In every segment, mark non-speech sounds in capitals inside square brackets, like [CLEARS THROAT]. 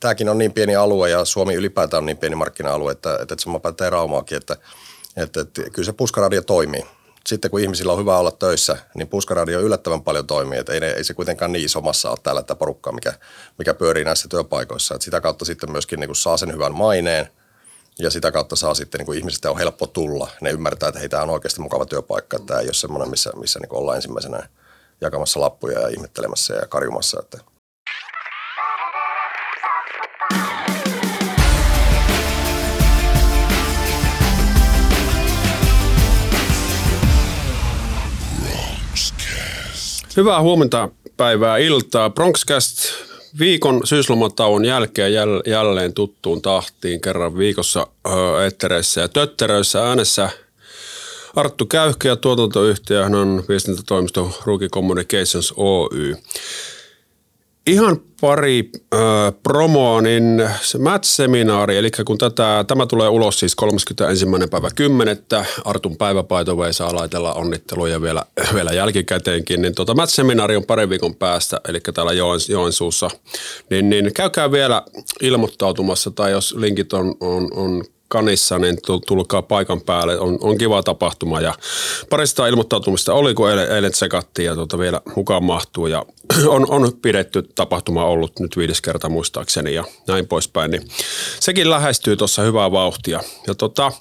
tämäkin on niin pieni alue ja Suomi ylipäätään on niin pieni markkina-alue, että, että, että sama pätee Raumaakin, että, että, että kyllä se puskaradio toimii. Sitten kun ihmisillä on hyvä olla töissä, niin puskaradio yllättävän paljon toimii. Että ei, ei se kuitenkaan niin iso massa ole täällä että porukkaa, mikä, mikä pyörii näissä työpaikoissa. Että sitä kautta sitten myöskin niin kuin saa sen hyvän maineen ja sitä kautta saa sitten niin kuin ihmisistä on helppo tulla. Ne ymmärtää, että hei, tämä on oikeasti mukava työpaikka. Että tämä ei ole semmoinen, missä, missä niin kuin ollaan ensimmäisenä jakamassa lappuja ja ihmettelemässä ja karjumassa. Että Hyvää huomenta, päivää, iltaa. Bronxcast viikon syyslomatauon jälkeen jäl- jälleen tuttuun tahtiin kerran viikossa ettereissä ja tötteröissä äänessä Arttu Käyhkä ja tuotantoyhtiö, hän on viestintätoimisto Ruki Communications Oy. Ihan pari äh, promoa, niin se Match-seminaari, eli kun tätä, tämä tulee ulos siis 31. päivä 10. Artun päiväpaito saa laitella onnitteluja vielä, vielä jälkikäteenkin, niin tuota Match-seminaari on parin viikon päästä, eli täällä Joen, Joensuussa, niin, niin käykää vielä ilmoittautumassa, tai jos linkit on, on, on kanissa, niin tulkaa paikan päälle. On, on kiva tapahtuma ja parista ilmoittautumista oli, kun eilen, eilen tsekattiin ja tuota vielä mukaan mahtuu. Ja [CLEARS THROAT] on, on pidetty tapahtuma ollut nyt viides kerta muistaakseni ja näin poispäin. Niin sekin lähestyy tuossa hyvää vauhtia. Ja tota,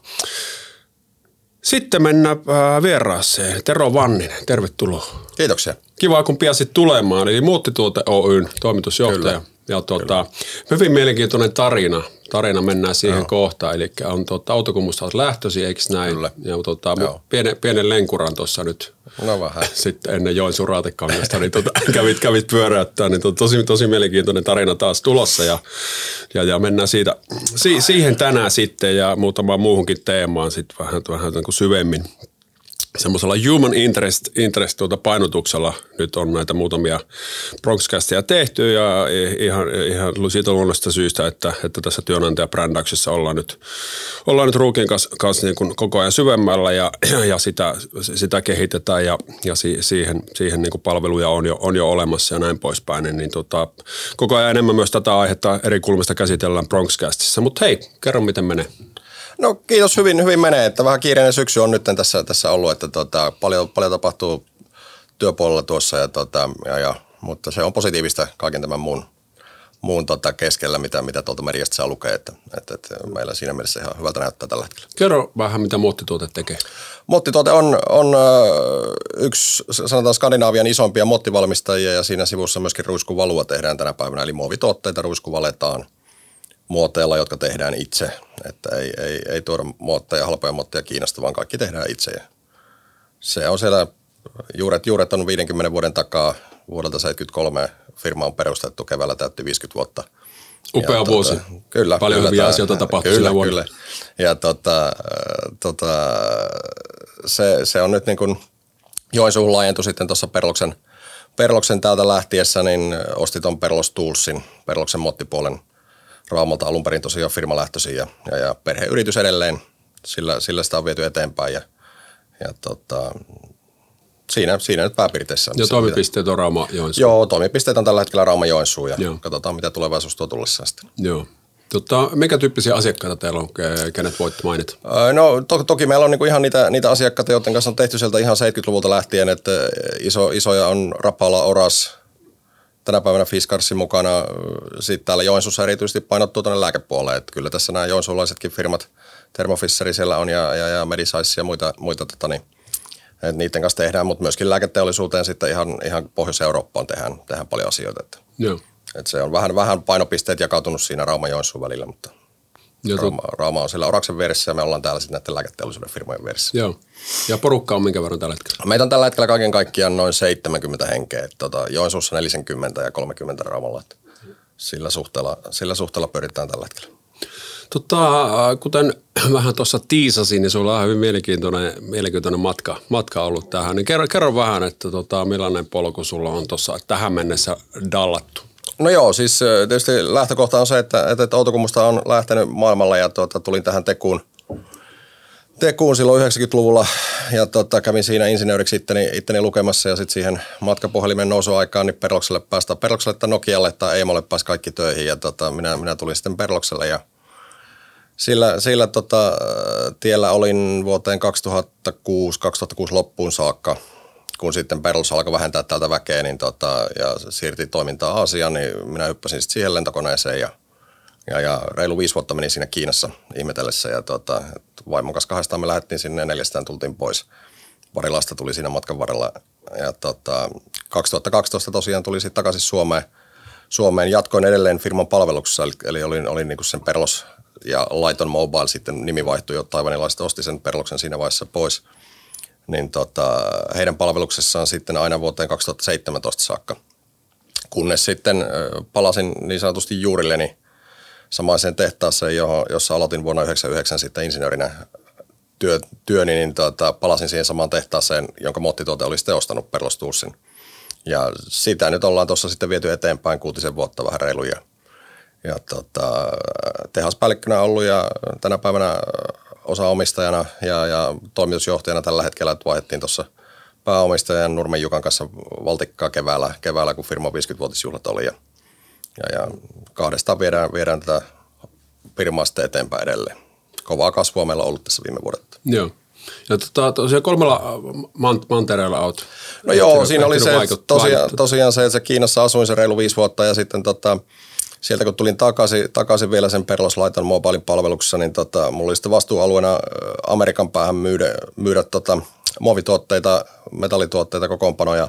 sitten mennään äh, vieraaseen. Tero Vanninen, tervetuloa. Kiitoksia. Kiva, kun piasit tulemaan. Eli Muuttituote Oyn toimitusjohtaja. Kyllä. Ja tuota, hyvin mielenkiintoinen tarina. Tarina mennään siihen no. kohtaan. Eli on tuota, autokumusta lähtösi, eikö näin? Kyllä. Ja tuota, pienen, pienen lenkuran tuossa nyt no vähän. [LAUGHS] sitten ennen Joensuun raatekangasta, niin tuota, [LAUGHS] kävit, kävit pyöräyttää. Niin tuota, tosi, tosi mielenkiintoinen tarina taas tulossa. Ja, ja, ja mennään siitä, si, siihen tänään sitten ja muutamaan muuhunkin teemaan sitten vähän, vähän niin kuin syvemmin semmoisella human interest, interest tuota painotuksella nyt on näitä muutamia Bronxcasteja tehty ja ihan, ihan siitä luonnollista syystä, että, että tässä työnantajabrändäyksessä ollaan nyt, ollaan nyt Ruukin kanssa, kanssa niin kuin koko ajan syvemmällä ja, ja sitä, sitä kehitetään ja, ja si, siihen, siihen niin kuin palveluja on jo, on jo olemassa ja näin poispäin, niin, niin tota, koko ajan enemmän myös tätä aihetta eri kulmista käsitellään Bronxcastissa, mutta hei, kerro miten menee. No kiitos, hyvin, hyvin menee. Että vähän kiireinen syksy on nyt tässä, tässä ollut, että tota, paljon, paljon tapahtuu työpuolella tuossa, ja, tota, ja, ja, mutta se on positiivista kaiken tämän muun, muun tota keskellä, mitä, mitä tuolta mediasta saa lukea. Että, että, että meillä siinä mielessä ihan hyvältä näyttää tällä hetkellä. Kerro vähän, mitä Mottituote tekee. Mottituote on, on yksi, sanotaan Skandinaavian isompia mottivalmistajia ja siinä sivussa myöskin ruiskuvalua tehdään tänä päivänä. Eli muovituotteita ruiskuvaletaan – muoteilla, jotka tehdään itse. Että ei, ei, ei tuoda muotteja, halpoja muotteja Kiinasta, vaan kaikki tehdään itse. Se on siellä, juuret, juuret on 50 vuoden takaa, vuodelta 73 firma on perustettu, keväällä täytti 50 vuotta. Upea ja, vuosi. Tota, kyllä. Paljon kyllä, hyviä asioita tapahtui kyllä, vuonna. Kyllä. Ja tota, tota, se, se on nyt niin kuin Joensuuhun laajentui sitten tuossa Perloksen, Perloksen täältä lähtiessä, niin osti tuon Perlos Toolsin, Perloksen mottipuolen Raumalta alun perin tosiaan firmalähtöisin ja, ja, ja perheyritys edelleen. Sillä, sillä sitä on viety eteenpäin ja, ja tota, siinä, siinä nyt pääpiirteissä. Ja toimipisteet on Rauma Joensuu. Joo, toimipisteet on tällä hetkellä Rauma Joensuu ja Joo. katsotaan mitä tulevaisuus tuo tullessaan sitten. Joo. Tota, mikä tyyppisiä asiakkaita teillä on, kenet voitte mainita? No to, toki meillä on niinku ihan niitä, niitä asiakkaita, joiden kanssa on tehty sieltä ihan 70-luvulta lähtien, että iso, isoja on Rapala, Oras, tänä päivänä Fiskarsin mukana. Sitten täällä Joensuussa erityisesti painottuu tuonne lääkepuoleen. Että kyllä tässä nämä joensuulaisetkin firmat, Thermo Fisheri siellä on ja, ja, ja Medisize ja muita, muita tota niin, että niiden kanssa tehdään, mutta myöskin lääketeollisuuteen sitten ihan, ihan Pohjois-Eurooppaan tehdään, tehdään paljon asioita. Että, Joo. että se on vähän, vähän painopisteet jakautunut siinä Rauma-Joensuun välillä, mutta Rauma, Rauma on siellä Oraksen vieressä ja me ollaan täällä sitten näiden lääketeollisuuden firmojen vieressä. Joo. Ja porukka on minkä verran tällä hetkellä? Meitä on tällä hetkellä kaiken kaikkiaan noin 70 henkeä. Tota, Joensuussa 40 ja 30 Raumalla. Sillä suhteella, sillä suhteella pyritään tällä hetkellä. Tota, kuten [CLEARS THROAT] vähän tuossa tiisasin, niin sulla on hyvin mielenkiintoinen, mielenkiintoinen matka, matka ollut tähän. Niin kerro, kerro vähän, että tota, millainen polku sulla on tuossa tähän mennessä dallattu? No joo, siis tietysti lähtökohta on se, että, että Outokummusta on lähtenyt maailmalla ja tuota, tulin tähän Tekuun, Tekuun silloin 90-luvulla ja tota, kävin siinä insinööriksi itteni, itteni lukemassa ja sitten siihen matkapuhelimen nousuaikaan niin Perlokselle päästä Perlokselle tai Nokialle tai Eimolle pääsi kaikki töihin ja tota, minä, minä tulin sitten Perlokselle ja sillä, sillä tota, tiellä olin vuoteen 2006-2006 loppuun saakka, kun sitten Perlos alkoi vähentää täältä väkeä niin tota, ja siirti toimintaa Aasiaan, niin minä hyppäsin sitten siihen lentokoneeseen ja, ja, ja reilu viisi vuotta meni siinä Kiinassa ihmetellessä ja tota, vaimon kanssa kahdestaan me lähdettiin sinne ja neljästään tultiin pois. Pari lasta tuli siinä matkan varrella ja tota, 2012 tosiaan tuli sitten takaisin Suomeen. Suomeen jatkoin edelleen firman palveluksessa, eli, eli olin, olin niin sen Perlos ja Lighton Mobile sitten nimi vaihtui jo taivanilaiset osti sen Perloksen siinä vaiheessa pois. Niin tota, heidän palveluksessaan sitten aina vuoteen 2017 saakka. Kunnes sitten palasin niin sanotusti juurilleni samaiseen tehtaaseen, johon, jossa aloitin vuonna 1999 sitten insinöörinä työ, työni, niin tota, palasin siihen samaan tehtaaseen, jonka mottituote oli sitten ostanut. Ja sitä nyt ollaan tuossa sitten viety eteenpäin kuutisen vuotta vähän reiluja ja tota, tehaspäällikkönä ollut ja tänä päivänä osaomistajana ja, ja toimitusjohtajana tällä hetkellä, että vaihdettiin tuossa pääomistajan Nurmen Jukan kanssa valtikkaa keväällä, keväällä kun firma 50-vuotisjuhlat oli ja, ja, ja kahdestaan viedään, viedään tätä firmaa sitten eteenpäin edelleen. Kovaa kasvua meillä on ollut tässä viime vuodet. Joo. Ja tota, tosiaan kolmella man- mantereella olet. No joo, siinä oli se, tosiaan, tosiaan se, että se Kiinassa asuin se reilu viisi vuotta ja sitten tota, sieltä kun tulin takaisin, takaisin vielä sen Perlos Laiton Mobilein palveluksessa, niin tota, mulla oli sitten vastuualueena Amerikan päähän myydä, myydä tota, muovituotteita, metallituotteita, kokoonpanoja.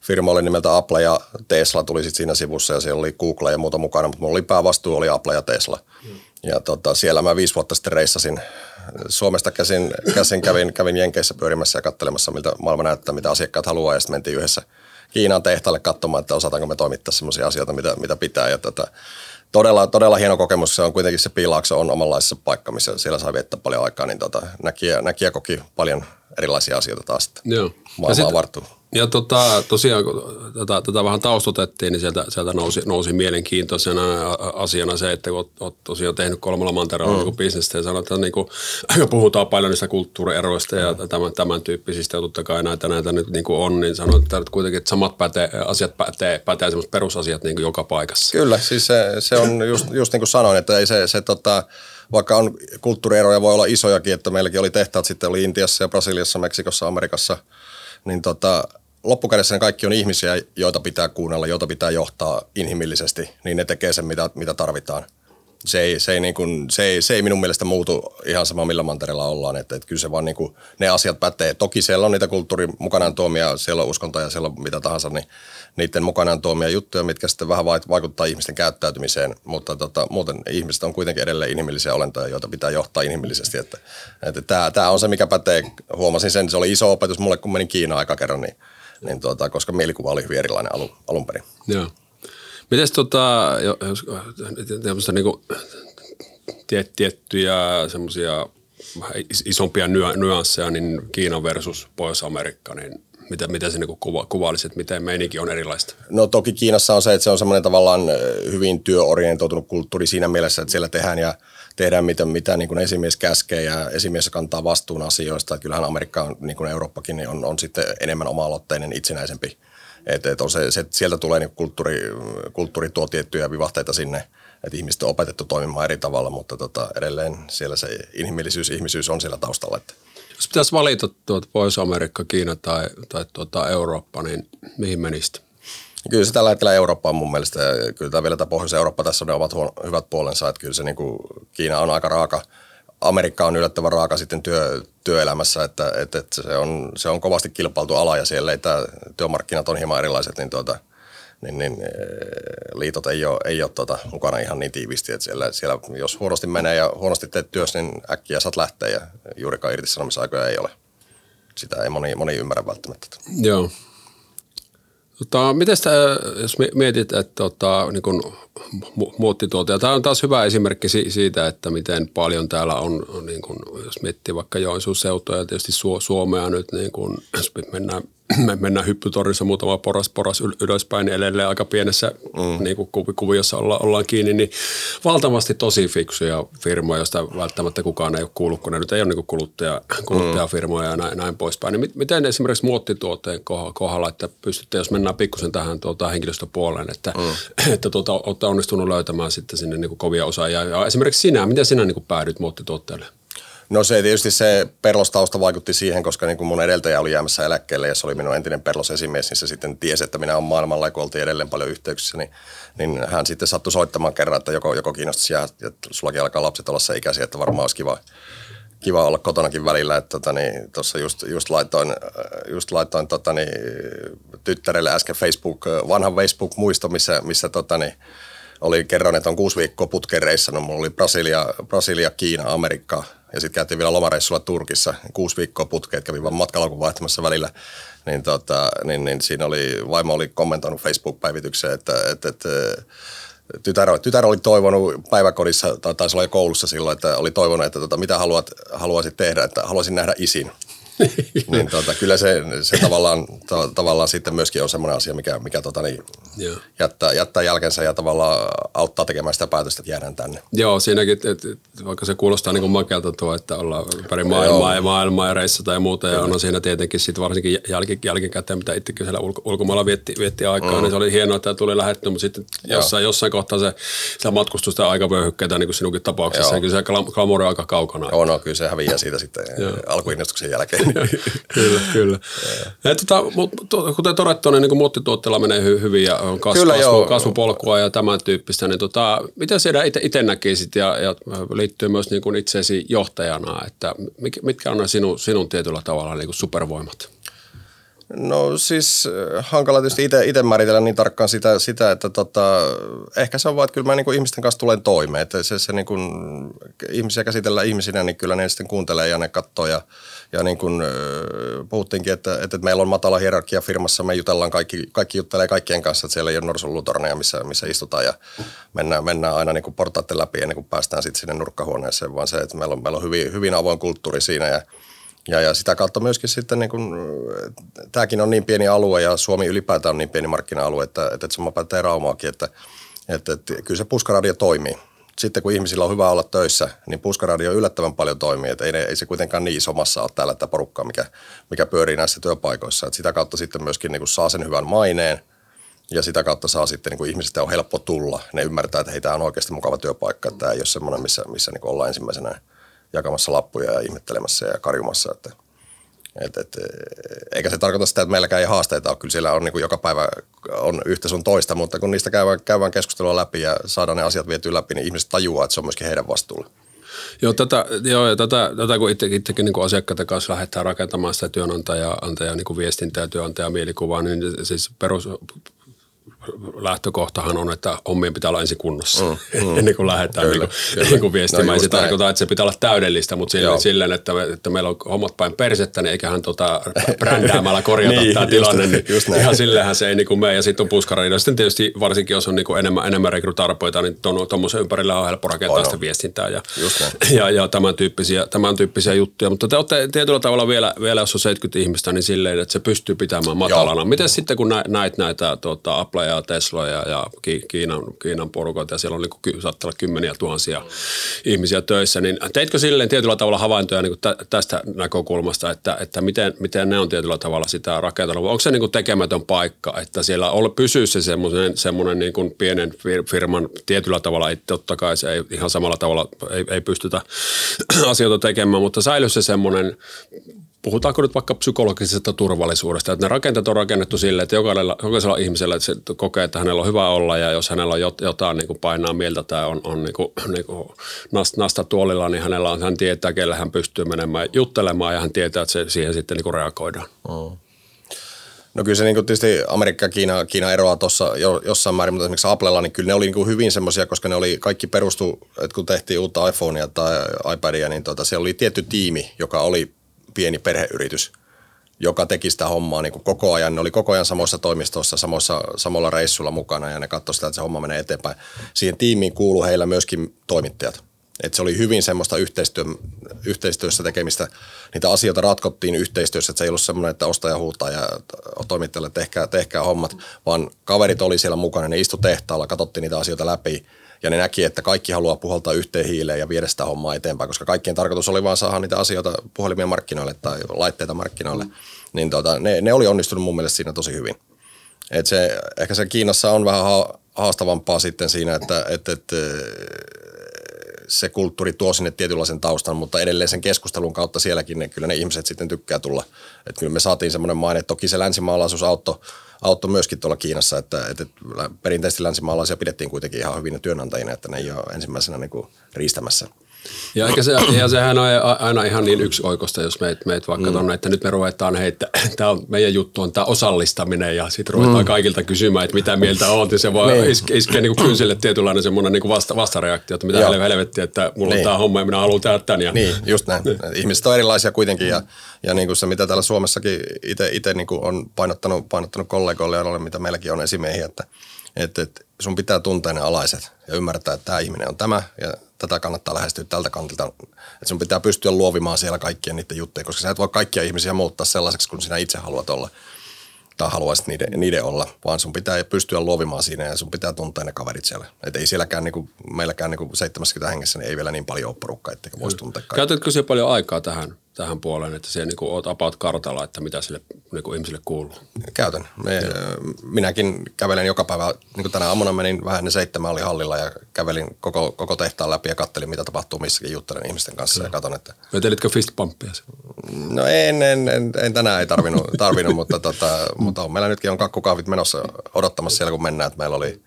Firma oli nimeltä Apple ja Tesla tuli sitten siinä sivussa ja siellä oli Google ja muuta mukana, mutta mulla oli päävastuu oli Apple ja Tesla. Hmm. Ja tota, siellä mä viisi vuotta sitten reissasin Suomesta käsin, käsin kävin, kävin Jenkeissä pyörimässä ja katselemassa, miltä maailma näyttää, mitä asiakkaat haluaa ja sitten mentiin yhdessä – Kiinan tehtaalle katsomaan, että osataanko me toimittaa sellaisia asioita, mitä, mitä pitää. Ja tota, todella, todella hieno kokemus. Se on kuitenkin se Piilaakso on omanlaisessa paikka, missä siellä saa viettää paljon aikaa, niin tota, näkijä, näkijä koki paljon erilaisia asioita taas. Joo. Maailmaa vartuu. Ja tota, tosiaan, kun tätä, tätä vähän taustotettiin, niin sieltä, sieltä nousi, nousi mielenkiintoisena asiana se, että kun olet, olet tosiaan tehnyt kolmella mantereella mm. niin bisnestä ja sanoit, että niin kuin, puhutaan paljon niistä kulttuurieroista ja mm. tämän, tämän tyyppisistä, ja totta kai näitä, näitä nyt niin kuin on, niin sanoit, että kuitenkin että samat pätee, asiat pätee, pätee semmoiset perusasiat niin kuin joka paikassa. Kyllä, siis se, se on just, just niin kuin sanoin, että ei se, se tota, vaikka on kulttuurieroja voi olla isojakin, että meilläkin oli tehtaat sitten oli Intiassa ja Brasiliassa, Meksikossa, Amerikassa, niin tota, loppukädessä kaikki on ihmisiä, joita pitää kuunnella, joita pitää johtaa inhimillisesti, niin ne tekee sen, mitä, mitä tarvitaan. Se ei, se, ei niin kuin, se, ei, se ei minun mielestä muutu ihan sama, millä mantereella ollaan. Että, että kyllä se vaan niin kuin, ne asiat pätee. Toki siellä on niitä kulttuurin mukanaan tuomia, siellä on uskontoja, siellä on mitä tahansa, niin niiden mukanaan tuomia juttuja, mitkä sitten vähän vaikuttaa ihmisten käyttäytymiseen. Mutta tota, muuten ihmiset on kuitenkin edelleen inhimillisiä olentoja, joita pitää johtaa inhimillisesti. Että, että tämä, tämä on se, mikä pätee. Huomasin sen, se oli iso opetus mulle, kun menin Kiinaan aika kerran, niin niin tuota, koska mielikuva oli hyvin erilainen alun, alun perin. Joo. Mites tota, jos niin kuin, tiet, tiettyjä semmoisia isompia nyansseja, niin Kiina versus Pohjois-Amerikka, niin mitä, mitä se niin kuva, kuvailisit, miten meininki on erilaista? No toki Kiinassa on se, että se on semmoinen tavallaan hyvin työorientoitunut kulttuuri siinä mielessä, että siellä tehdään ja tehdään mitä, mitä niin kuin esimies käskee ja esimies kantaa vastuun asioista. Kyllähän Amerikka, on, niin kuin Eurooppakin, niin on, on sitten enemmän oma-aloitteinen, itsenäisempi. Et, et on se, se, sieltä tulee niin kulttuuri, kulttuuri tuo tiettyjä vivahteita sinne, että ihmiset on opetettu toimimaan eri tavalla, mutta tota, edelleen siellä se inhimillisyys, ihmisyys on siellä taustalla. Että. Jos pitäisi valita tuota Pohjois-Amerikka, Kiina tai, tai tuota Eurooppa, niin mihin menisit? Kyllä se tällä hetkellä Eurooppa on mun mielestä, ja kyllä tämä vielä tämä Pohjois-Eurooppa tässä ne ovat huono, hyvät puolensa, että kyllä se niin kuin, Kiina on aika raaka, Amerikka on yllättävän raaka sitten työ, työelämässä, että, että, että se, on, se on kovasti kilpailtu ala ja siellä ei tämä, työmarkkinat on hieman erilaiset, niin, tuota, niin, niin liitot ei ole, ei ole tuota, mukana ihan niin tiivisti, että siellä, siellä jos huonosti menee ja huonosti teet työssä, niin äkkiä saat lähteä ja juurikaan irtisanomisaikoja ei ole. Sitä ei moni, moni ymmärrä välttämättä. Joo. Tota, miten sitä, jos mietit, että tota, niin kun, muottituote, tämä on taas hyvä esimerkki siitä, että miten paljon täällä on, niin kun, jos miettii vaikka Joensuun seutua ja tietysti Suomea nyt, niin kun, jos mennään me mennään hyppytorissa muutama poras, poras ylöspäin, niin edelleen aika pienessä mm. niin kuin kuviossa olla, ollaan kiinni, niin valtavasti tosi fiksuja firmoja, joista välttämättä kukaan ei ole kuullut, kun ne nyt ei ole niin kuluttaja, kuluttajafirmoja ja näin, näin poispäin. Niin miten esimerkiksi muottituotteen kohdalla, että pystytte, jos mennään pikkusen tähän tuota, henkilöstöpuoleen, että, mm. [CLEARS THROAT] että tuota, olette onnistunut löytämään sitten sinne niin kovia osaajia. Ja esimerkiksi sinä, miten sinä niin päädyit muottituotteelle? No se tietysti se perlostausta vaikutti siihen, koska niin kuin mun edeltäjä oli jäämässä eläkkeelle ja se oli minun entinen perlosesimies, niin se sitten tiesi, että minä olen maailmalla ja kun oltiin edelleen paljon yhteyksissä, niin, niin hän sitten sattui soittamaan kerran, että joko, joko kiinnostaisi jää, että sullakin alkaa lapset olla se ikäisiä, että varmaan olisi kiva, kiva olla kotonakin välillä, että tota, niin, just, just laitoin, just laitoin tota, niin, tyttärelle äsken Facebook, vanhan Facebook-muisto, missä, missä tota, niin, oli kerran, että on kuusi viikkoa putken reissannut. Mulla oli Brasilia, Brasilia, Kiina, Amerikka ja sitten käytiin vielä lomareissulla Turkissa. Kuusi viikkoa putkeet, kävin vaan matkalla kun vaihtamassa välillä. Niin, tota, niin, niin, siinä oli, vaimo oli kommentoinut Facebook-päivitykseen, että, että, että tytär, tytär oli toivonut päiväkodissa, tai taisi olla jo koulussa silloin, että oli toivonut, että tota, mitä haluat, haluaisit tehdä, että haluaisin nähdä isin. Niin tota, kyllä se, se tavallaan, to, tavallaan sitten myöskin on semmoinen asia, mikä, mikä tota, niin, jättää, jättää jälkensä ja tavallaan auttaa tekemään sitä päätöstä, että jäädään tänne. Joo, siinäkin, että, että vaikka se kuulostaa niin kuin makelta tuo, että ollaan ympäri maailmaa ja maailmaa ja reissata ja muuta, ja on siinä tietenkin sitten varsinkin jälki, jälkikäteen, mitä itsekin siellä ulko, ulkomailla vietti, vietti aikaa, mm. niin se oli hienoa, että tuli lähetty, mutta sitten jossain, jossain kohtaa se, sitä matkustusta aikavöyhykkeitä, niin kuin sinunkin tapauksessa, niin kyllä se glamouri on aika kaukana. Joo, no kyllä se häviää siitä sitten alkuinnostuksen jälkeen. Kyllä, kyllä. Ja, tota, mutta, kuten todettu, niin, niin muottituotteella menee hy, hyvin ja on kas, kyllä, kasvu, kasvupolkua ja tämän tyyppistä. Niin, tota, mitä sinä itse näkisit ja, ja liittyy myös niin kuin itseesi johtajana, että mitkä on sinun, sinun tietyllä tavalla niin kuin supervoimat? No siis äh, hankala tietysti itse määritellä niin tarkkaan sitä, sitä että tota, ehkä se on vaan, että kyllä mä niin kuin ihmisten kanssa tulen toimeen. Että se, se niin kuin, ihmisiä käsitellään ihmisinä, niin kyllä ne sitten kuuntelee ja ne katsoo. Ja, ja niin kuin, äh, puhuttiinkin, että, että meillä on matala hierarkia firmassa, me jutellaan kaikki, kaikki juttelee kaikkien kanssa, että siellä ei ole norsunluutorneja, missä, missä istutaan ja mennään, mennään aina niin kuin portaatte läpi ennen kuin päästään sitten sinne nurkkahuoneeseen, vaan se, että meillä on, meillä on hyvin, hyvin avoin kulttuuri siinä ja ja, ja sitä kautta myöskin sitten, niin kun, tämäkin on niin pieni alue ja Suomi ylipäätään on niin pieni markkina-alue, että, että, että sama pätee Raumaakin, että, että, että kyllä se puskaradio toimii. Sitten kun ihmisillä on hyvä olla töissä, niin puskaradio yllättävän paljon toimii. Että ei, ei se kuitenkaan niin iso massa ole täällä tämä porukka, mikä, mikä pyörii näissä työpaikoissa. Että sitä kautta sitten myöskin niin saa sen hyvän maineen ja sitä kautta saa sitten niin ihmisistä on helppo tulla. Ne ymmärtää, että hei, tämä on oikeasti mukava työpaikka. Että tämä ei ole semmoinen, missä, missä niin ollaan ensimmäisenä – jakamassa lappuja ja ihmettelemässä ja karjumassa. Että, et, et, eikä se tarkoita sitä, että meilläkään ei haasteita ole. Kyllä siellä on niin kuin joka päivä on yhtä sun toista, mutta kun niistä käydään, käydään keskustelua läpi ja saadaan ne asiat vietyä läpi, niin ihmiset tajuaa, että se on myöskin heidän vastuulla. Joo, tätä, joo, ja tätä, tätä kun itse, itsekin niin asiakkaiden kanssa lähdetään rakentamaan sitä työnantaja antaja, niin viestintää ja työnantajan mielikuvaa, niin siis perus, lähtökohtahan on, että hommien pitää olla ensin kunnossa mm, [LAUGHS] mm, ennen kuin lähdetään kyllä, niin kuin, kyllä. Niin kuin viestimään. No, se tarkoittaa, että se pitää olla täydellistä, mutta silleen, silleen että, me, että meillä on hommat päin persettä, niin eiköhän tota [LAUGHS] brändäämällä korjata niin, tämä tilanne. Niin just näin. Ihan silleenhän se ei niin kuin mene. Ja sitten on puskaradio. Sitten tietysti varsinkin, jos on niin kuin enemmän, enemmän rekrytarpoita, niin tuommoisen ympärillä on helppo rakentaa on, sitä viestintää ja, [LAUGHS] ja, ja tämän, tyyppisiä, tämän tyyppisiä juttuja. Mutta te olette tietyllä tavalla vielä, vielä jos on 70 ihmistä, niin silleen, että se pystyy pitämään matalana. Miten sitten, kun näit näitä tuota, Apple ja Tesloja ja Kiinan, Kiinan porukoita ja siellä on niin saattaa olla kymmeniä tuhansia ihmisiä töissä, niin teitkö silleen tietyllä tavalla havaintoja niin tästä näkökulmasta, että, että miten, miten ne on tietyllä tavalla sitä rakentanut? Onko se niin kuin tekemätön paikka, että siellä on, pysyy se semmoinen, semmoinen niin kuin pienen firman tietyllä tavalla, että totta kai se ei ihan samalla tavalla ei, ei pystytä [CLEARS THROAT] asioita tekemään, mutta säilyy se semmoinen puhutaanko nyt vaikka psykologisesta turvallisuudesta, että ne rakenteet on rakennettu sille, että jokaisella, jokaisella ihmisellä että se kokee, että hänellä on hyvä olla ja jos hänellä on jotain niin kuin painaa mieltä tai on, on niin kuin, [CLEARS THROAT] niin kuin nasta tuolilla, niin hänellä on, hän tietää, kelle hän pystyy menemään juttelemaan ja hän tietää, että se, siihen sitten niin kuin reagoidaan. No kyllä se niin kuin tietysti Amerikka ja Kiina, Kiina eroaa tuossa jo, jossain määrin, mutta esimerkiksi Applella, niin kyllä ne oli niin kuin hyvin semmoisia, koska ne oli kaikki perustu, että kun tehtiin uutta iPhonea tai iPadia, niin tota, siellä oli tietty tiimi, joka oli pieni perheyritys, joka teki sitä hommaa niin kuin koko ajan. Ne oli koko ajan samoissa toimistossa, samoissa, samalla reissulla mukana ja ne katsoivat sitä, että se homma menee eteenpäin. Siihen tiimiin kuuluu heillä myöskin toimittajat. Et se oli hyvin semmoista yhteistyö, yhteistyössä tekemistä. Niitä asioita ratkottiin yhteistyössä, että se ei ollut semmoinen, että ostaja huutaa ja toimittajalle tehkää, tehkää hommat, vaan kaverit oli siellä mukana, ne istu tehtaalla, katsottiin niitä asioita läpi ja ne näki, että kaikki haluaa puhaltaa yhteen hiileen ja viedä sitä hommaa eteenpäin, koska kaikkien tarkoitus oli vaan saada niitä asioita puhelimien markkinoille tai laitteita markkinoille. Mm. Niin tota, ne, ne oli onnistunut mun mielestä siinä tosi hyvin. Et se, ehkä se Kiinassa on vähän haastavampaa sitten siinä, että, että, että se kulttuuri tuo sinne tietynlaisen taustan, mutta edelleen sen keskustelun kautta sielläkin ne, kyllä ne ihmiset sitten tykkää tulla. Että kyllä me saatiin semmoinen maine, että toki se länsimaalaisuus auttoi, auttoi myöskin tuolla Kiinassa, että, että perinteisesti länsimaalaisia pidettiin kuitenkin ihan hyvin työnantajina, että ne ei ole ensimmäisenä niin kuin riistämässä – ja, eikä se, ja sehän on aina ihan niin yksi oikosta, jos meitä meit vaikka mm. tonne, että nyt me ruvetaan heittää, tämä on, meidän juttu on tämä osallistaminen ja sitten ruvetaan mm. kaikilta kysymään, että mitä mieltä on, ja se voi niin. iskeä, iskeä niin kynsille tietynlainen semmoinen niin vasta, vastareaktio, että mitä Joo. helvettiä, että mulla niin. on tämä homma ja minä haluan tehdä tämän. Ja... Niin, just näin. Niin. Ihmiset on erilaisia kuitenkin ja, ja niin kuin se, mitä täällä Suomessakin itse niin on painottanut, painottanut kollegoille ja mitä meilläkin on esimiehiä, että, että, että sun pitää tuntea ne alaiset ja ymmärtää, että tämä ihminen on tämä ja tätä kannattaa lähestyä tältä kantilta. Että sun pitää pystyä luovimaan siellä kaikkien niiden juttuja, koska sä et voi kaikkia ihmisiä muuttaa sellaiseksi, kun sinä itse haluat olla tai haluaisit niiden, niiden olla, vaan sun pitää pystyä luovimaan siinä ja sun pitää tuntea ne kaverit siellä. Että ei sielläkään, niinku, meilläkään niinku 70 hengessä, niin ei vielä niin paljon ole porukkaa, että voisi tuntea kaikki. Käytätkö se paljon aikaa tähän tähän puoleen, että se niin oot about kartalla, että mitä sille niin kuin ihmisille kuuluu? Käytän. Me, minäkin kävelen joka päivä, niin kuin tänä aamuna menin vähän ne seitsemän oli hallilla ja kävelin koko, koko tehtaan läpi ja kattelin, mitä tapahtuu missäkin, juttelen ihmisten kanssa no. ja katon, että... Vetelitkö fistpumppia? No en, en, en, en, tänään ei tarvinnut, tarvinnut mutta, tota, mutta on, meillä nytkin on kakkukahvit menossa odottamassa siellä, kun mennään, että meillä oli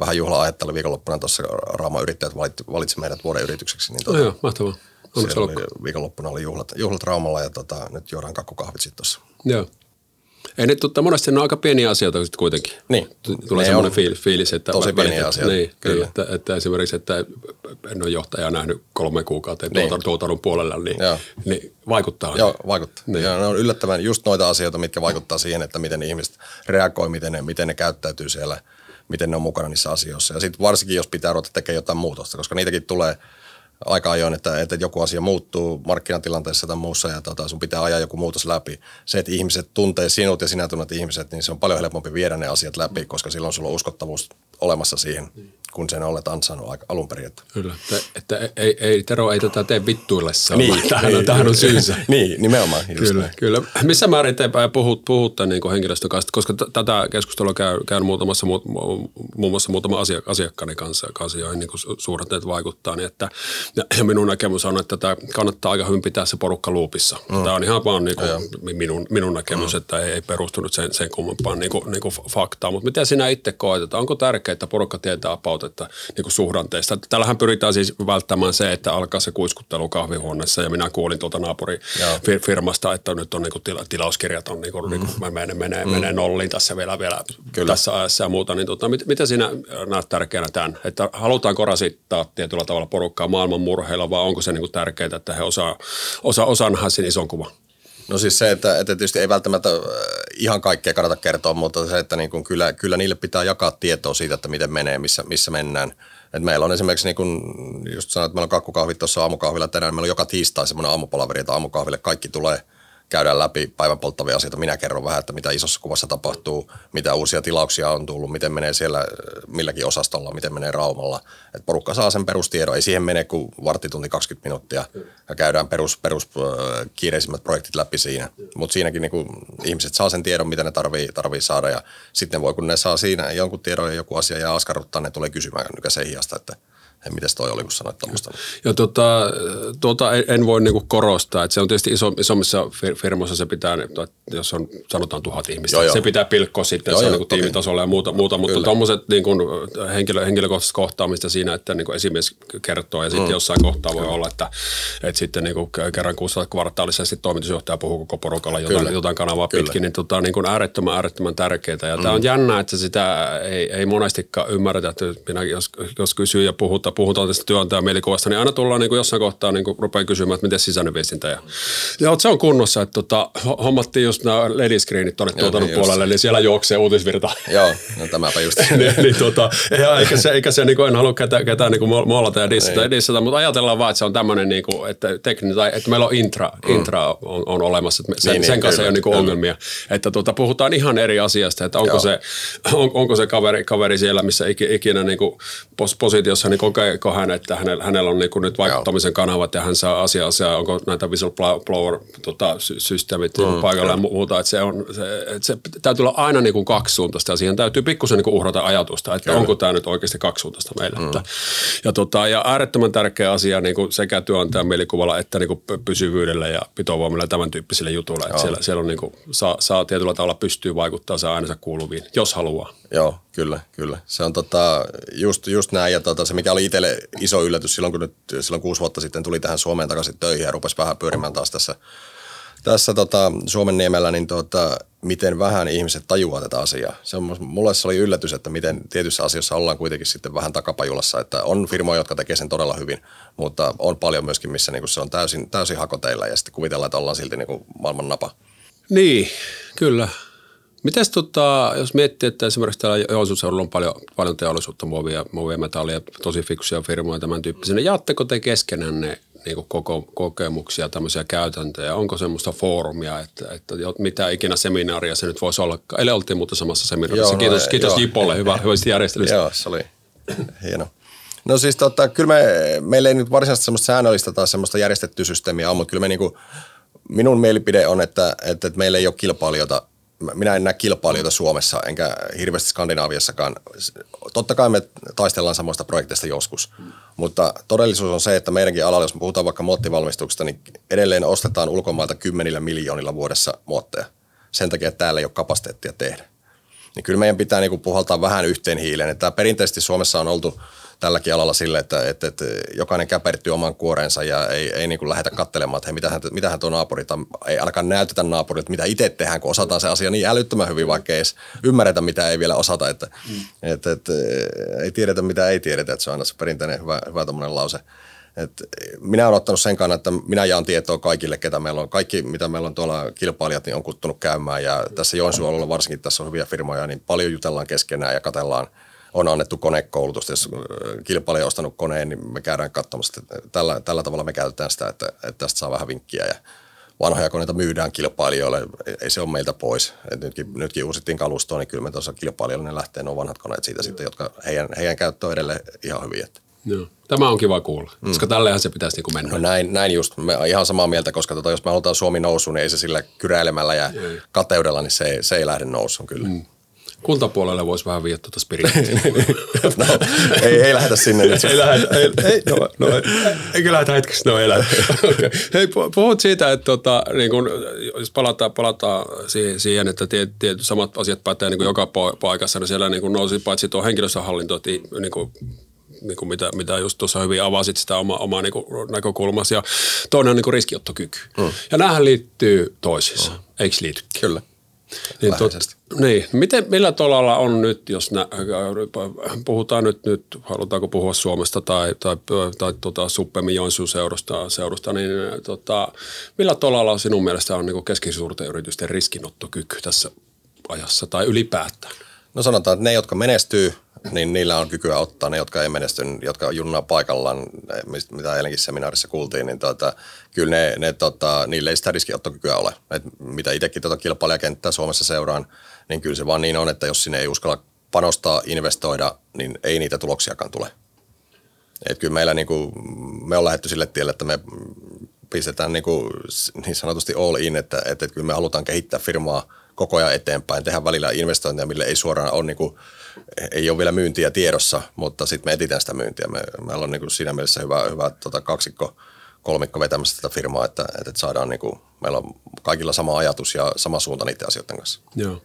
vähän juhla-ajattelu viikonloppuna tuossa Raama yrittäjät valitsi meidät vuoden yritykseksi. Niin tuota, no joo, mahtavaa. Onneksi oli, viikonloppuna oli juhlat, juhlat Raumalla ja tota, nyt juodaan kakkukahvit sitten tuossa. Joo. Ei nyt, mutta monesti ne on aika pieniä asioita sitten kuitenkin. Niin. Tulee ne semmoinen fiilis, fiilis, että... Tosi pieniä asioita, niin, kyllä. Niin, että, että, esimerkiksi, että en ole johtajaa nähnyt kolme kuukautta niin. tuotannon, tuotannon puolella, niin, niin vaikuttaa. Joo, vaikuttaa. Niin. Ja ne on yllättävän just noita asioita, mitkä vaikuttaa siihen, että miten ihmiset reagoi, miten ne, miten ne käyttäytyy siellä, miten ne on mukana niissä asioissa. Ja sitten varsinkin, jos pitää ruveta tekemään jotain muutosta, koska niitäkin tulee – aika ajoin, että, että joku asia muuttuu markkinatilanteessa tai muussa ja tota, sun pitää ajaa joku muutos läpi. Se, että ihmiset tuntee sinut ja sinä tunnet ihmiset, niin se on paljon helpompi viedä ne asiat läpi, koska silloin sulla on uskottavuus olemassa siihen, kun sen olet ansainnut aika alun perin. Kyllä, että, että ei, ei, Tero ei tätä tee vittuillessa, niin, tähän, niin, on, tähän on syynsä. [LAUGHS] niin, nimenomaan. Kyllä, näin. kyllä. Missä määrin te puhut, puhutte niin henkilöstön kanssa, koska t- tätä keskustelua käy, käyn muutamassa, mu, muun muassa muutama asia, asiakkaani kanssa, kanssa joihin niin suhdanteet vaikuttaa, niin että, ja, ja minun näkemys on, että tätä kannattaa aika hyvin pitää se porukka luupissa. Mm. Tämä on ihan vaan niin kuin minun, minun näkemys, mm. että ei, ei perustunut sen, sen kummempaan niin kuin, niin kuin faktaan. Mutta miten sinä itse koet, että onko tärkeää, että porukka tietää about, että niin kuin suhdanteista. Tällähän pyritään siis välttämään se, että alkaa se kuiskuttelu kahvihuoneessa ja minä kuulin tuolta naapurifirmasta, että nyt on niin kuin tila, tilauskirjat on niin kuin, mm. niin kuin menee, menee, mm. menee nolliin tässä vielä, vielä Kyllä. tässä ajassa ja muuta. Niin tota, mit, mitä sinä näet tärkeänä tämän, että halutaanko rasittaa tietyllä tavalla porukkaa maailman murheilla vai onko se niin kuin tärkeää, että he osaa, osa, osaa nähdä sen ison kuvan? No siis se, että, että tietysti ei välttämättä äh, ihan kaikkea kannata kertoa, mutta se, että niin kuin kyllä, kyllä niille pitää jakaa tietoa siitä, että miten menee, missä, missä mennään. Et meillä on esimerkiksi, niin kuin just sanoin, että meillä on kakkukahvit tuossa aamukahvilla tänään, meillä on joka tiistai semmoinen aamupalaveri, että aamukahville kaikki tulee – käydään läpi päivän polttavia asioita. Minä kerron vähän, että mitä isossa kuvassa tapahtuu, mitä uusia tilauksia on tullut, miten menee siellä milläkin osastolla, miten menee Raumalla. Et porukka saa sen perustiedon. Ei siihen mene kuin varttitunti 20 minuuttia ja käydään perus, perus kiireisimmät projektit läpi siinä. Mutta siinäkin niin ihmiset saa sen tiedon, mitä ne tarvii, tarvii saada ja sitten voi, kun ne saa siinä jonkun tiedon ja joku asia ja askarruttaa, ne tulee kysymään nykäisen hiasta, että – Hei, mitäs toi oli, kun sanoit tuommoista? Ja tota, tuota en voi niinku korostaa, että se on tietysti iso, isommissa firmoissa se pitää, jos on sanotaan tuhat ihmistä, joo, joo. se pitää pilkkoa sitten, joo, se on niinku tiimitasolla ja muuta, muuta mutta tuommoiset niinku henkilö, henkilökohtaiset kohtaamista siinä, että niinku esimies kertoo ja sitten mm. jossain kohtaa voi olla, että, että sitten niinku kerran kuussa kvartaalisesti toimitusjohtaja puhuu koko porukalla jotain, jotain kanavaa Kyllä. pitkin, niin tota, niinku äärettömän, äärettömän tärkeää. Ja mm. tämä on jännä, että sitä ei, ei monestikaan ymmärretä, että minä jos, jos kysyy ja puhuta puhutaan tästä työntäjän mielikuvasta, niin aina tullaan niin kuin jossain kohtaa niin kuin rupeaa kysymään, että miten sisäinen viestintä. Ja, ja se on kunnossa, että tota, hommattiin just nämä LED-screenit tuonne tuotannon puolelle, niin siellä juoksee uutisvirta. Joo, no tämäpä just. [LAUGHS] niin, niin, tota, ja eikä se, eikä se niin kuin, en halua ketään, ketään niin kuin mollata ja dissata, niin. dissata, mutta ajatellaan vaan, että se on tämmöinen, niin kuin, että, tekninen, tai, että meillä on intra, mm. intra on, on olemassa, että sen, niin, sen niin, kanssa kyllä, ei ole niin kuin ongelmia. Että tota, puhutaan ihan eri asiasta, että onko se, on, onko se kaveri, kaveri siellä, missä ikinä niin kuin positiossa, niin kokeeko hän, että hänellä, hänellä on niin kuin nyt vaikuttamisen kanavat ja hän saa asia, asia onko näitä whistleblower tota, systeemit mm, paikalla ja muuta, että se, on, se, että se täytyy olla aina niin kuin kaksisuuntaista ja siihen täytyy pikkusen niin kuin uhrata ajatusta, että kyllä. onko tämä nyt oikeasti kaksisuuntaista meillä. Mm. Että, ja, tota, ja äärettömän tärkeä asia niin kuin sekä työnantajan mielikuvalla että niin kuin pysyvyydellä ja pitovoimilla ja tämän tyyppisille jutuille, että siellä, siellä on niin kuin, saa, saa tietyllä tavalla pystyy vaikuttaa saa äänensä kuuluviin, jos haluaa. Joo, kyllä, kyllä. Se on tota, just, just näin. Ja tota, se, mikä oli itselle iso yllätys silloin, kun nyt silloin kuusi vuotta sitten tuli tähän Suomeen takaisin töihin ja rupesi vähän pyörimään taas tässä, tässä tota, Suomen niemellä, niin tota, miten vähän ihmiset tajuaa tätä asiaa. Se on, mulle se oli yllätys, että miten tietyissä asioissa ollaan kuitenkin sitten vähän takapajulassa. Että on firmoja, jotka tekee sen todella hyvin, mutta on paljon myöskin, missä niin se on täysin, täysin hakoteilla ja sitten kuvitellaan, että ollaan silti niin maailman napa. Niin, kyllä. Mites tota, jos miettii, että esimerkiksi täällä Joensuun on paljon, paljon teollisuutta, muovia, muovia metallia, tosi fiksuja firmoja tämän tyyppisiä, niin jaatteko te keskenään ne niin koko, kokemuksia, tämmöisiä käytäntöjä? Onko semmoista foorumia, että, että mitä ikinä seminaaria se nyt voisi olla? Eli oltiin muuten samassa seminaarissa. Joo, kiitos, no, kiitos joo. Jipolle hyvä, hyvästä järjestelystä. Joo, se oli hieno. No siis tota, kyllä me, meillä ei nyt varsinaisesti semmoista säännöllistä tai semmoista järjestettyä systeemiä ole, mutta kyllä me niinku, minun mielipide on, että, että, että meillä ei ole kilpailijoita minä en näe kilpailijoita Suomessa, enkä hirveästi Skandinaaviassakaan. Totta kai me taistellaan samoista projekteista joskus, mutta todellisuus on se, että meidänkin alalla, jos me puhutaan vaikka muottivalmistuksesta, niin edelleen ostetaan ulkomailta kymmenillä miljoonilla vuodessa muotteja. Sen takia, että täällä ei ole kapasiteettia tehdä. Niin kyllä meidän pitää niin puhaltaa vähän yhteen hiileen. Että perinteisesti Suomessa on oltu tälläkin alalla sille, että, että, että jokainen käpertyy oman kuorensa ja ei, ei niin kuin lähdetä katselemaan, että hei, mitähän, mitähän tuo naapuri, tai ei ainakaan näytetä naapurille, mitä itse tehdään, kun osataan se asia niin älyttömän hyvin, vaikka ei edes ymmärretä, mitä ei vielä osata, että, mm. että, että, että ei tiedetä, mitä ei tiedetä, että se on aina se perinteinen hyvä, hyvä lause. Et minä olen ottanut sen kannan, että minä jaan tietoa kaikille, ketä meillä on. Kaikki, mitä meillä on tuolla kilpailijat, niin on kuttunut käymään. Ja tässä Joensuulla varsinkin tässä on hyviä firmoja, niin paljon jutellaan keskenään ja katellaan – on annettu konekoulutusta. Jos kilpailija on ostanut koneen, niin me käydään katsomassa, että tällä, tällä tavalla me käytetään sitä, että, että tästä saa vähän vinkkiä. Ja vanhoja koneita myydään kilpailijoille, ei se ole meiltä pois. Et nytkin, nytkin uusittiin kalustoa, niin kyllä me tuossa kilpailijoille ne lähtee nuo vanhat koneet siitä sitten, jotka heidän, heidän käyttö on edelleen ihan hyviä. Joo. Tämä on kiva kuulla, mm. koska tällehän se pitäisi niinku mennä. No näin, näin just. Me ihan samaa mieltä, koska tota, jos me halutaan Suomi nousuun, niin ei se sillä kyräilemällä ja ei. kateudella, niin se, se ei lähde nousuun kyllä. Mm kuntapuolelle voisi vähän viedä tuota spirittiä. [LAUGHS] no, ei, ei lähdetä sinne nyt. ei lähdetä, ei, ei, no, no, eikö lähdetä hetkeksi, no ei lähdetä. [LAUGHS] okay. Hei, puhut siitä, että tota, niin kun, jos palataan, palataan siihen, että tiet, tiet, samat asiat pätee niin joka paikassa, niin siellä niin kun nousi paitsi tuo henkilöstöhallinto, niin kuin, niin kuin mitä, mitä just tuossa hyvin avasit sitä omaa oma niin näkökulmasi. Ja toinen on niin riskiottokyky. Mm. Ja näähän liittyy toisiinsa, mm. eikö liity? Kyllä. Niin, tot, niin. Miten, millä tolalla on nyt, jos nä, puhutaan nyt, nyt, halutaanko puhua Suomesta tai, tai, tai tota, suppemmin Joensuun seurusta, seurusta niin tota, millä tolalla sinun mielestä on niin keskisuurten yritysten riskinottokyky tässä ajassa tai ylipäätään? No sanotaan, että ne, jotka menestyy – niin niillä on kykyä ottaa ne, jotka ei menesty, jotka junnaa paikallaan, mitä eilenkin seminaarissa kuultiin, niin tota, kyllä ne, ne tota, niille ei sitä riskiottokykyä ole. Et mitä itsekin tota kilpailijakenttää Suomessa seuraan, niin kyllä se vaan niin on, että jos sinne ei uskalla panostaa, investoida, niin ei niitä tuloksiakaan tule. Et kyllä meillä niin kuin, me on lähdetty sille tielle, että me pistetään niin, kuin, niin sanotusti all in, että, että kyllä me halutaan kehittää firmaa koko ajan eteenpäin, tehdä välillä investointeja, mille ei suoraan ole niin kuin, ei ole vielä myyntiä tiedossa, mutta sitten me etitään sitä myyntiä. Me, meillä on niin siinä mielessä hyvä, hyvä tota kaksikko, kolmikko vetämässä tätä firmaa, että, että saadaan niin kuin, meillä on kaikilla sama ajatus ja sama suunta niiden asioiden kanssa. Joo.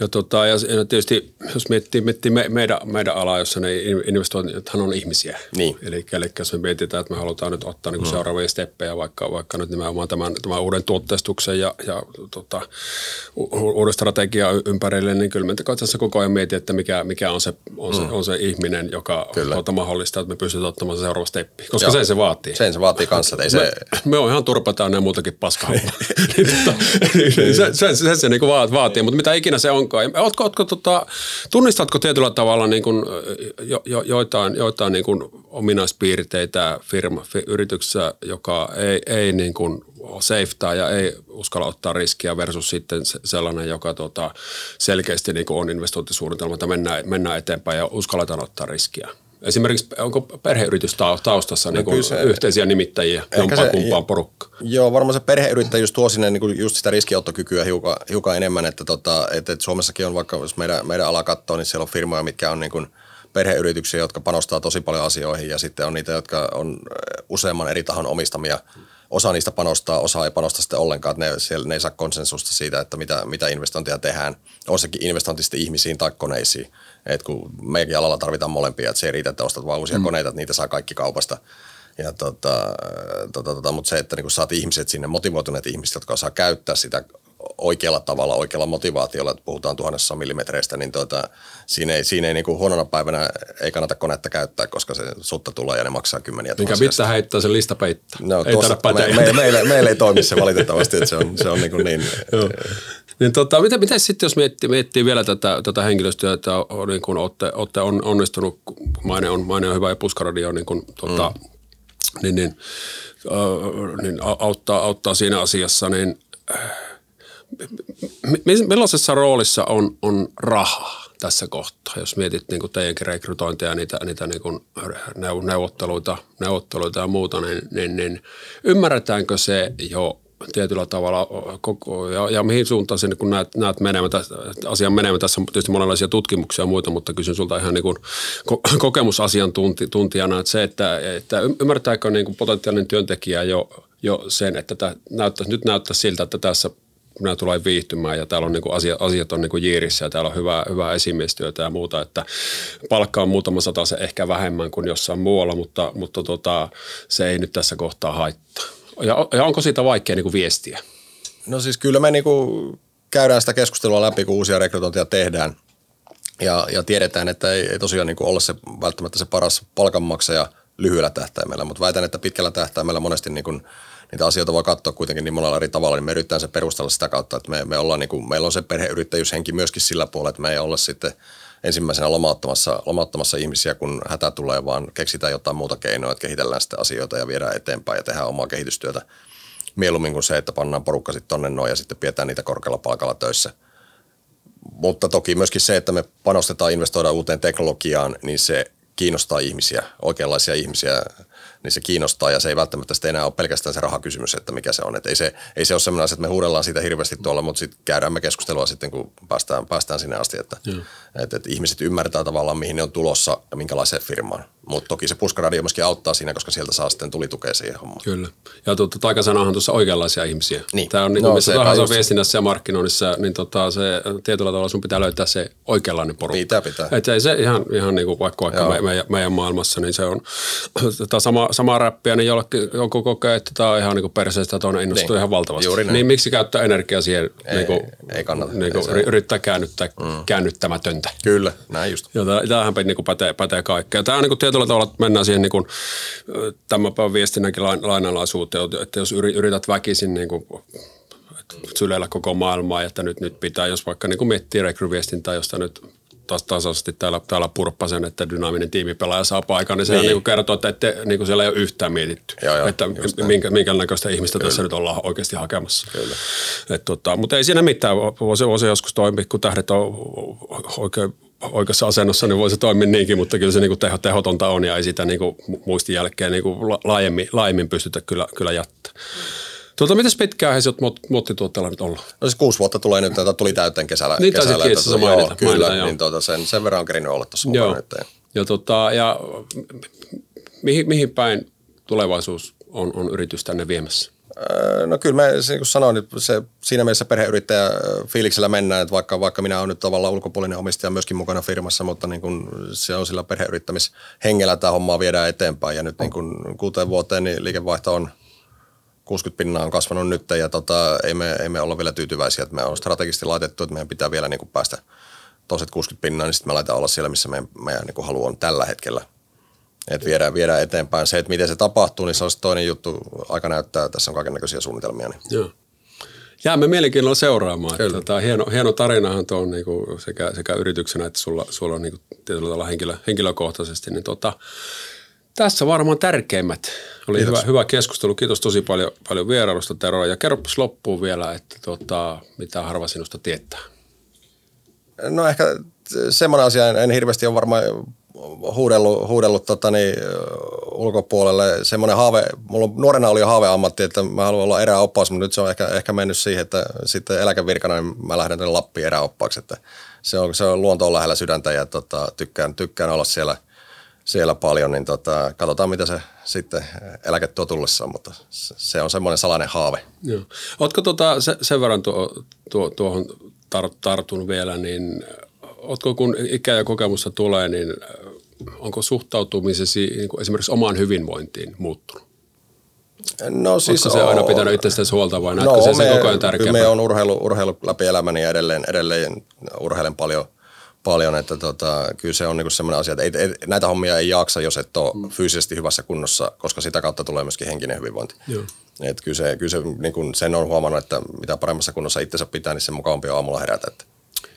Ja, tota, ja tietysti jos miettii, miettii me, meidän, meidän alaa, jossa ne investoinnithan on ihmisiä. Niin. Eli, eli jos me mietitään, että me halutaan nyt ottaa niin mm. seuraavia steppejä, vaikka, vaikka nyt nimenomaan tämän, tämän uuden tuotteistuksen ja, ja tota, uuden strategian ympärille, niin kyllä me tässä koko ajan mietin, että mikä, mikä on, se, on, se, mm. on se ihminen, joka tuota, mahdollistaa, että me pystytään ottamaan se seuraava steppi. Koska Joo. sen se vaatii. Sen se vaatii kanssa. Ei [LAUGHS] se... me, me on ihan turpataan ja muutakin paskaa. [LAUGHS] [LAUGHS] niin, tota, niin, se, se, se, se niin vaatii, mutta mitä ikinä se onkaan. Ootko, ootko, tota, tunnistatko tietyllä tavalla niin kuin, jo, jo, joitain, joitain niin kuin ominaispiirteitä firma, yrityksessä, joka ei, ei niin kuin safetaa ja ei uskalla ottaa riskiä versus sitten sellainen, joka tota, selkeästi niin kuin on investointisuunnitelma, että mennään, mennään eteenpäin ja uskalletaan ottaa riskiä? Esimerkiksi onko perheyritys taustassa no niin kuin se, yhteisiä nimittäjiä jompaan kumpaan porukka? Joo, varmaan se perheyrittäjyys tuo sinne niin kuin just sitä riskiottokykyä hiukan, hiukan enemmän, että, tota, että, että Suomessakin on vaikka, jos meidän, meidän ala katsoo, niin siellä on firmoja, mitkä on niin kuin perheyrityksiä, jotka panostaa tosi paljon asioihin ja sitten on niitä, jotka on useamman eri tahon omistamia. Osa niistä panostaa, osa ei panosta sitten ollenkaan, että ne, siellä, ne ei saa konsensusta siitä, että mitä, mitä investointia tehdään. On sekin investointi sitten ihmisiin tai koneisiin. Et kun meidänkin alalla tarvitaan molempia, että se ei riitä, että ostat vaan uusia mm. koneita, että niitä saa kaikki kaupasta. Ja tota, tota, tota, mutta se, että niin saat ihmiset sinne, motivoituneet ihmiset, jotka osaa käyttää sitä oikealla tavalla, oikealla motivaatiolla, että puhutaan tuhannessa millimetreistä, niin tota, siinä ei, siinä ei niin kuin huonona päivänä ei kannata konetta käyttää, koska se sutta tulee ja ne maksaa kymmeniä Mikä pitää heittää se lista peittää. No, ei tuossa, me, me, meille, meille, ei toimi se [LAUGHS] valitettavasti, että se on, se on niin, kuin niin niin tota, miten, miten sitten, jos miettii, miettii vielä tätä, tätä henkilöstöä, että on, niin kun olette, olette on, onnistunut, maine on, maine on hyvä ja puskaradio on niin, kun, tota, mm. niin, niin, äh, niin auttaa, auttaa siinä asiassa, niin äh, millaisessa roolissa on, on raha tässä kohtaa, jos mietit niin kuin teidänkin rekrytointia ja niitä, niitä niin kuin neuvotteluita, neuvotteluita ja muuta, niin, niin, niin ymmärretäänkö se jo tietyllä tavalla koko, ja, ja mihin suuntaan sen, kun näet, näet menemään, asian menemään, tässä on tietysti monenlaisia tutkimuksia ja muita, mutta kysyn sulta ihan niin kuin kokemusasiantuntijana, että se, että, että ymmärtääkö niin kuin potentiaalinen työntekijä jo, jo sen, että tämä näyttää, nyt näyttää siltä, että tässä nämä tulee viihtymään ja täällä on niin kuin asiat, asiat on niin kuin jiirissä ja täällä on hyvää, hyvää esimiestyötä ja muuta, että palkka on muutama sata se ehkä vähemmän kuin jossain muualla, mutta, mutta tota, se ei nyt tässä kohtaa haittaa. Ja, ja onko siitä vaikea niin kuin viestiä? No siis kyllä me niin kuin käydään sitä keskustelua läpi, kun uusia rekrytointeja tehdään. Ja, ja tiedetään, että ei, ei tosiaan niin kuin ole se välttämättä se paras palkanmaksaja lyhyellä tähtäimellä, mutta väitän, että pitkällä tähtäimellä monesti niin kuin niitä asioita voi katsoa kuitenkin niin monella eri tavalla, niin me yritetään se perustella sitä kautta, että me, me ollaan niin kuin, meillä on se perheyrittäjyyshenki myöskin sillä puolella, että me ei olla sitten ensimmäisenä lomauttamassa, lomauttamassa ihmisiä, kun hätä tulee, vaan keksitään jotain muuta keinoa, että kehitellään sitten asioita ja viedään eteenpäin ja tehdään omaa kehitystyötä mieluummin kuin se, että pannaan porukka sitten tonne noin ja sitten pidetään niitä korkealla palkalla töissä. Mutta toki myöskin se, että me panostetaan, investoidaan uuteen teknologiaan, niin se kiinnostaa ihmisiä, oikeanlaisia ihmisiä niin se kiinnostaa ja se ei välttämättä sitten enää ole pelkästään se rahakysymys, että mikä se on. Et ei, se, ei se ole sellainen asia, että me huudellaan siitä hirveästi tuolla, mutta sitten käydään me keskustelua sitten, kun päästään, päästään sinne asti, että, että, että ihmiset ymmärtää tavallaan, mihin ne on tulossa ja minkälaiseen firmaan. Mutta toki se puskaradio myöskin auttaa siinä, koska sieltä saa sitten tulitukea siihen hommaan. Kyllä. Ja tuota, taikasanahan tuossa oikeanlaisia ihmisiä. Niin. Tämä on niin no, missä tahansa viestinnässä ja markkinoinnissa, niin tota, se tietyllä tavalla sun pitää löytää se oikeanlainen porukka. Pitää, pitää. Että ei se ihan, ihan niin kuin vaikka, vaikka me, meidän, meidän, maailmassa, niin se on tota sama, sama räppiä, niin jollekin, joku kokee, että tämä on ihan niin perseestä, toinen innostuu niin. ihan valtavasti. Juuri näin. Niin miksi käyttää energiaa siihen, ei, niin kuin, ei kannata. Niin kuin, ei yrittää käännyttää mm. käännyttämätöntä. Kyllä, näin just. Ja tämähän niin kuin pätee, pätee kaikkea. Tämä on niin kuin tietyllä tavalla, että mennään siihen niin kuin, tämän päivän viestinnänkin lainalaisuuteen, että jos yrität väkisin niin kuin, syleillä koko maailmaa, että nyt, nyt pitää, jos vaikka niin kuin miettii rekryviestintää, josta nyt taas tasaisesti täällä, täällä purppasen, että dynaaminen tiimipelaaja saa paikan, niin se niin. niin kertoo, että ette, niin siellä ei ole yhtään mietitty, joo, joo, että minkä, minkä näköistä ihmistä Kyllä. tässä nyt ollaan oikeasti hakemassa. Kyllä. Et, tota, mutta ei siinä mitään, voisi, voisi joskus toimia, kun tähdet on oikein oikeassa asennossa, niin voisi toimia niinkin, mutta kyllä se niin kuin teho, tehotonta on ja ei sitä niin kuin muistin jälkeen niin kuin laajemmin, laajemmin pystytä kyllä, kyllä jättää. Tuota, miten pitkään he sinut muottituotteella nyt ollut? No siis kuusi vuotta tulee nyt, että tuli täyteen kesällä. Niin kesällä, että, tuota, mainita, joo, kyllä, mainita, niin tuota, sen, sen verran on kerinyt olla tuossa mukana nyt. Ja, tota, ja mihin, mihin päin tulevaisuus on, on yritys tänne viemässä? Öö, No kyllä mä se, niin kuin sanoin, se, siinä mielessä perheyrittäjä fiiliksellä mennään, että vaikka, vaikka minä olen nyt tavallaan ulkopuolinen omistaja myöskin mukana firmassa, mutta niin kuin se on sillä perheyrittämishengellä tämä homma viedään eteenpäin ja nyt niin kuin kuuteen vuoteen niin liikevaihto on 60 pinnaa on kasvanut nyt ja tota, ei, me, ei me olla vielä tyytyväisiä, että me on strategisesti laitettu, että meidän pitää vielä niin kuin päästä toiset 60 pinnaa, niin sitten me laitetaan olla siellä, missä meidän, meidän niin kuin halu on tällä hetkellä. Että viedään, viedään eteenpäin. Se, että miten se tapahtuu, niin se on toinen juttu. Aika näyttää, tässä on kaiken näköisiä suunnitelmia. Niin. Joo. Jäämme mielenkiinnolla seuraamaan. Että Tota, hieno, hieno tarinahan tuo on niinku sekä, sekä yrityksenä että sulla, sulla on niinku tietyllä tavalla henkilö, henkilökohtaisesti. Niin tota, tässä varmaan tärkeimmät. Oli hyvä, hyvä keskustelu. Kiitos tosi paljon, paljon vierailusta Tero. Ja kerropas loppuun vielä, että tota, mitä harva sinusta tietää. No ehkä semmoinen asia, en, en hirveästi ole varmaan huudellut, huudellut tota niin, ulkopuolelle. Semmoinen haave, mulla on, nuorena oli jo haaveammatti, että mä haluan olla eräoppaas, mutta nyt se on ehkä, ehkä mennyt siihen, että sitten eläkevirkana niin mä lähden tänne Lappiin eräoppaaksi. Että se, on, se on luonto on lähellä sydäntä ja tota, tykkään, tykkään olla siellä, siellä paljon, niin tota, katsotaan mitä se sitten eläke tuo tullessaan, mutta se, on semmoinen salainen haave. Joo. Ootko tota, se, sen verran tuo, tuo, tuohon tar, tartun vielä, niin ootko kun ikä ja kokemusta tulee, niin onko suhtautumisesi niin kuin esimerkiksi omaan hyvinvointiin muuttunut? No Siis Oletko se aina pitänyt itsestäsi huolta vai näetkö no, se, se koko ajan tärkeämpää? Me on urheilu, urheilu läpi elämäni ja edelleen, edelleen urheilen paljon, paljon että tota, kyllä se on niinku sellainen asia, että ei, ei, näitä hommia ei jaksa, jos et ole mm. fyysisesti hyvässä kunnossa, koska sitä kautta tulee myöskin henkinen hyvinvointi. Joo. Et kyllä se, kyllä se niin sen on huomannut, että mitä paremmassa kunnossa itsensä pitää, niin sen mukavampi on aamulla herätä. Että.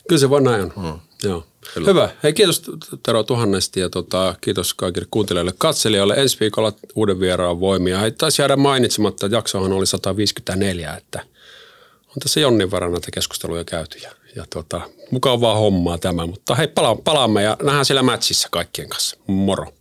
Kyllä se vaan näin on. Hmm. Joo. Kyllä. Hyvä. Hei, kiitos Tero tuhannesti ja tota, kiitos kaikille kuuntelijoille katselijoille. Ensi viikolla uuden vieraan voimia. Hei, taisi jäädä mainitsematta, että jaksohan oli 154, että on tässä jonnin verran näitä keskusteluja käyty ja, tota, mukavaa hommaa tämä. Mutta hei, pala- palaamme ja nähdään siellä matchissa kaikkien kanssa. Moro.